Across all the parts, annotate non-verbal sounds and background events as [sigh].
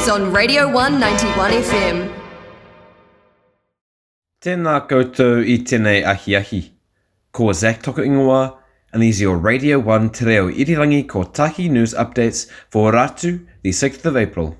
news on Radio 191 FM. Tēnā koutou i tēnei ahi ahi. Ko Zach Toko Ingoa, and these are your Radio 1 Te Reo Irirangi ko Tahi News Updates for Ratu, the 6th of April.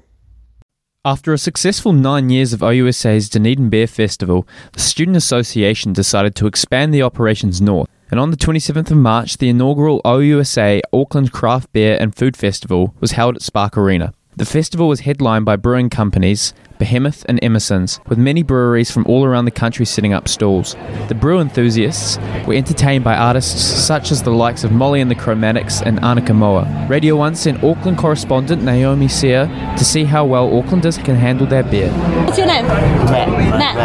After a successful nine years of OUSA's Dunedin Beer Festival, the Student Association decided to expand the operations north. And on the 27th of March, the inaugural OUSA Auckland Craft Beer and Food Festival was held at Spark Arena. The festival was headlined by brewing companies Behemoth and Emerson's, with many breweries from all around the country setting up stalls. The brew enthusiasts were entertained by artists such as the likes of Molly and the Chromatics and Anika Moa. Radio 1 sent Auckland correspondent Naomi Sear to see how well Aucklanders can handle their beer. What's your name? Matt. Matt.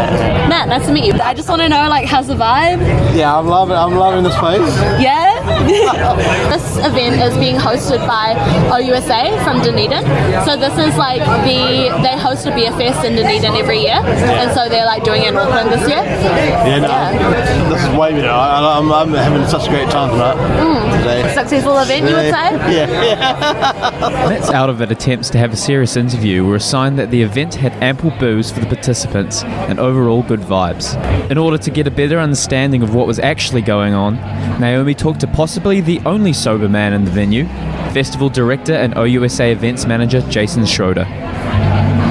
Matt, nice to meet you. I just want to know, like, how's the vibe? Yeah, I'm loving. I'm loving this place. Yeah? [laughs] this event is being hosted by OUSA from Dunedin. So this is like the, they host a beer fest in Dunedin every year. And so they're like doing it in Auckland this year. Yeah, no, Yeah. this is way better. I, I'm, I'm having such a great time tonight. Hmm. Today. Successful event, you would say? Yeah, [laughs] yeah. That's out of it attempts to have a serious interview were a sign that the event had ample booze for the participants and overall good vibes. In order to get a better understanding of what was actually going on, Naomi talked to possibly the only sober man in the venue, festival director and OUSA events manager Jason Schroeder.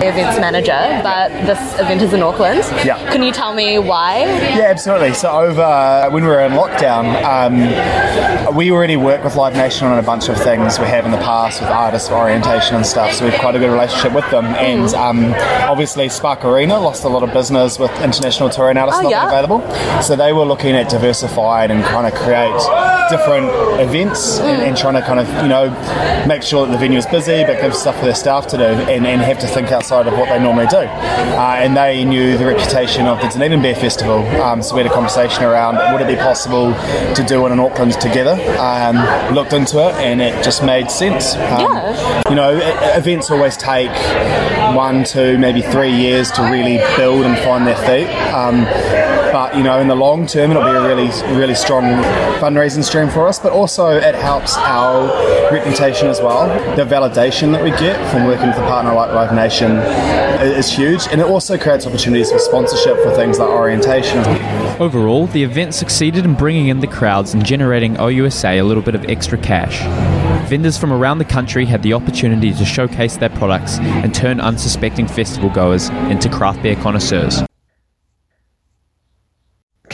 Events manager, but this event is in Auckland. Yeah. Can you tell me why? Yeah, absolutely. So over when we were in lockdown, um, we already work with Live Nation on a bunch of things we have in the past with artists for orientation and stuff. So we have quite a good relationship with them. And um, obviously, Spark Arena lost a lot of business with international touring artists Oh, not yeah. available. So they were looking at diversifying and kind of create different events and, and trying to kind of you know make sure that the venue is busy but give stuff for their staff to do and, and have to think outside of what they normally do. Uh, and they knew the reputation of the Dunedin Beer Festival, um, so we had a conversation around would it be possible to do one in Auckland together. Um, looked into it and it just made sense. Um, Yeah. You know, e- events always take one, two, maybe three years to really build and find their feet. But you know, in the long term, it'll be a really, really strong fundraising stream for us. But also, it helps our reputation as well. The validation that we get from working with a partner like Live Nation is huge, and it also creates opportunities for sponsorship for things like orientation. Overall, the event succeeded in bringing in the crowds and generating OUSA a little bit of extra cash. Vendors from around the country had the opportunity to showcase their products and turn unsuspecting festival goers into craft beer connoisseurs.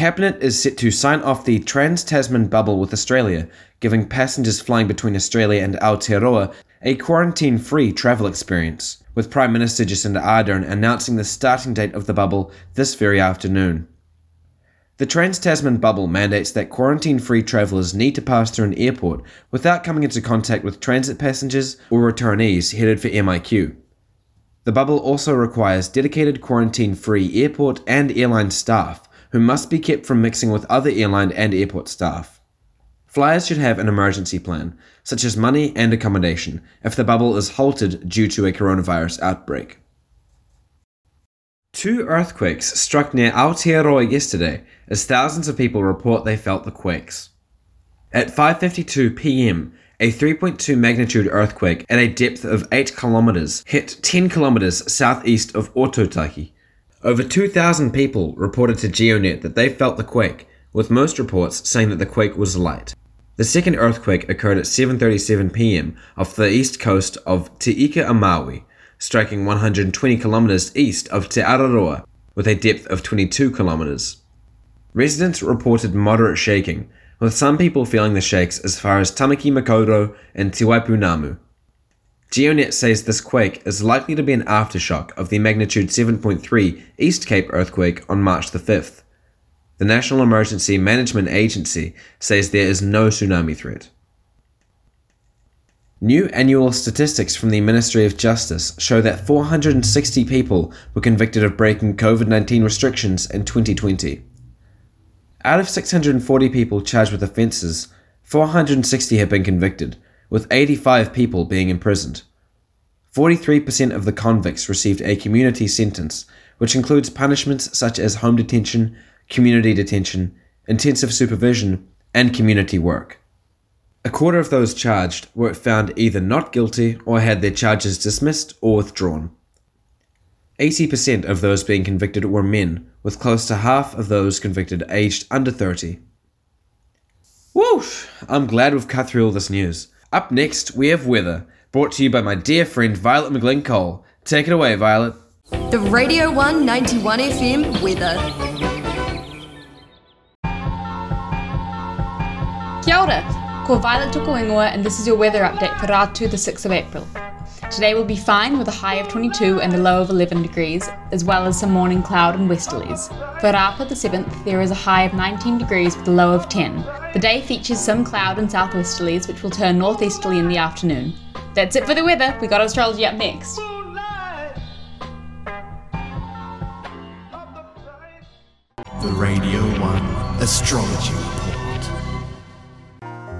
Cabinet is set to sign off the Trans Tasman bubble with Australia, giving passengers flying between Australia and Aotearoa a quarantine free travel experience, with Prime Minister Jacinda Ardern announcing the starting date of the bubble this very afternoon. The Trans Tasman bubble mandates that quarantine free travellers need to pass through an airport without coming into contact with transit passengers or returnees headed for MIQ. The bubble also requires dedicated quarantine free airport and airline staff who must be kept from mixing with other airline and airport staff. Flyers should have an emergency plan, such as money and accommodation, if the bubble is halted due to a coronavirus outbreak. Two earthquakes struck near Aotearoa yesterday as thousands of people report they felt the quakes. At 5:52 p.m., a 3.2 magnitude earthquake at a depth of 8 kilometers hit 10 kilometers southeast of Ōtautahi. Over 2,000 people reported to GeoNet that they felt the quake, with most reports saying that the quake was light. The second earthquake occurred at 7:37 p.m. off the east coast of Te Ika-a-Māui, striking 120 kilometers east of Te Araroa with a depth of 22 kilometers. Residents reported moderate shaking, with some people feeling the shakes as far as Tamaki Makaurau and Te Waipounamu. GeoNet says this quake is likely to be an aftershock of the magnitude 7.3 East Cape earthquake on March the 5th. The National Emergency Management Agency says there is no tsunami threat. New annual statistics from the Ministry of Justice show that 460 people were convicted of breaking COVID 19 restrictions in 2020. Out of 640 people charged with offences, 460 have been convicted, with 85 people being imprisoned. 43% of the convicts received a community sentence, which includes punishments such as home detention, community detention, intensive supervision, and community work. A quarter of those charged were found either not guilty or had their charges dismissed or withdrawn. 80% of those being convicted were men, with close to half of those convicted aged under 30. Woof! I'm glad we've cut through all this news. Up next, we have weather, brought to you by my dear friend Violet McGlynn Cole. Take it away, Violet. The Radio 191 FM weather. Kia ora, ko Violet Tukuingoa and this is your weather update for Ratu the 6th of April. Today will be fine with a high of 22 and a low of 11 degrees, as well as some morning cloud and westerlies. For Rapa the 7th, there is a high of 19 degrees with a low of 10. The day features some cloud and southwesterlies, which will turn northeasterly in the afternoon. That's it for the weather. We got astrology up next. The Radio 1 Astrology Report.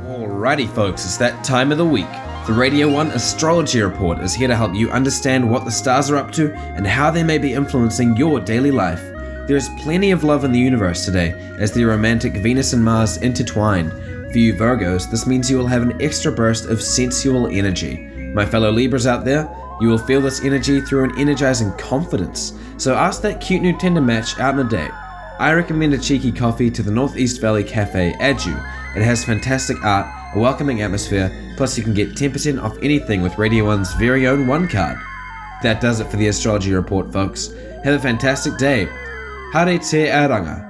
Alrighty, folks, it's that time of the week. The Radio 1 Astrology Report is here to help you understand what the stars are up to and how they may be influencing your daily life. There is plenty of love in the universe today as the romantic Venus and Mars intertwine. For you Virgos, this means you will have an extra burst of sensual energy. My fellow Libras out there, you will feel this energy through an energizing confidence. So ask that cute new Tinder match out on a date. I recommend a cheeky coffee to the Northeast Valley Cafe Adu. It has fantastic art, a welcoming atmosphere, plus you can get 10% off anything with Radio 1's very own One card. That does it for the astrology report, folks. Have a fantastic day. Hare te aranga.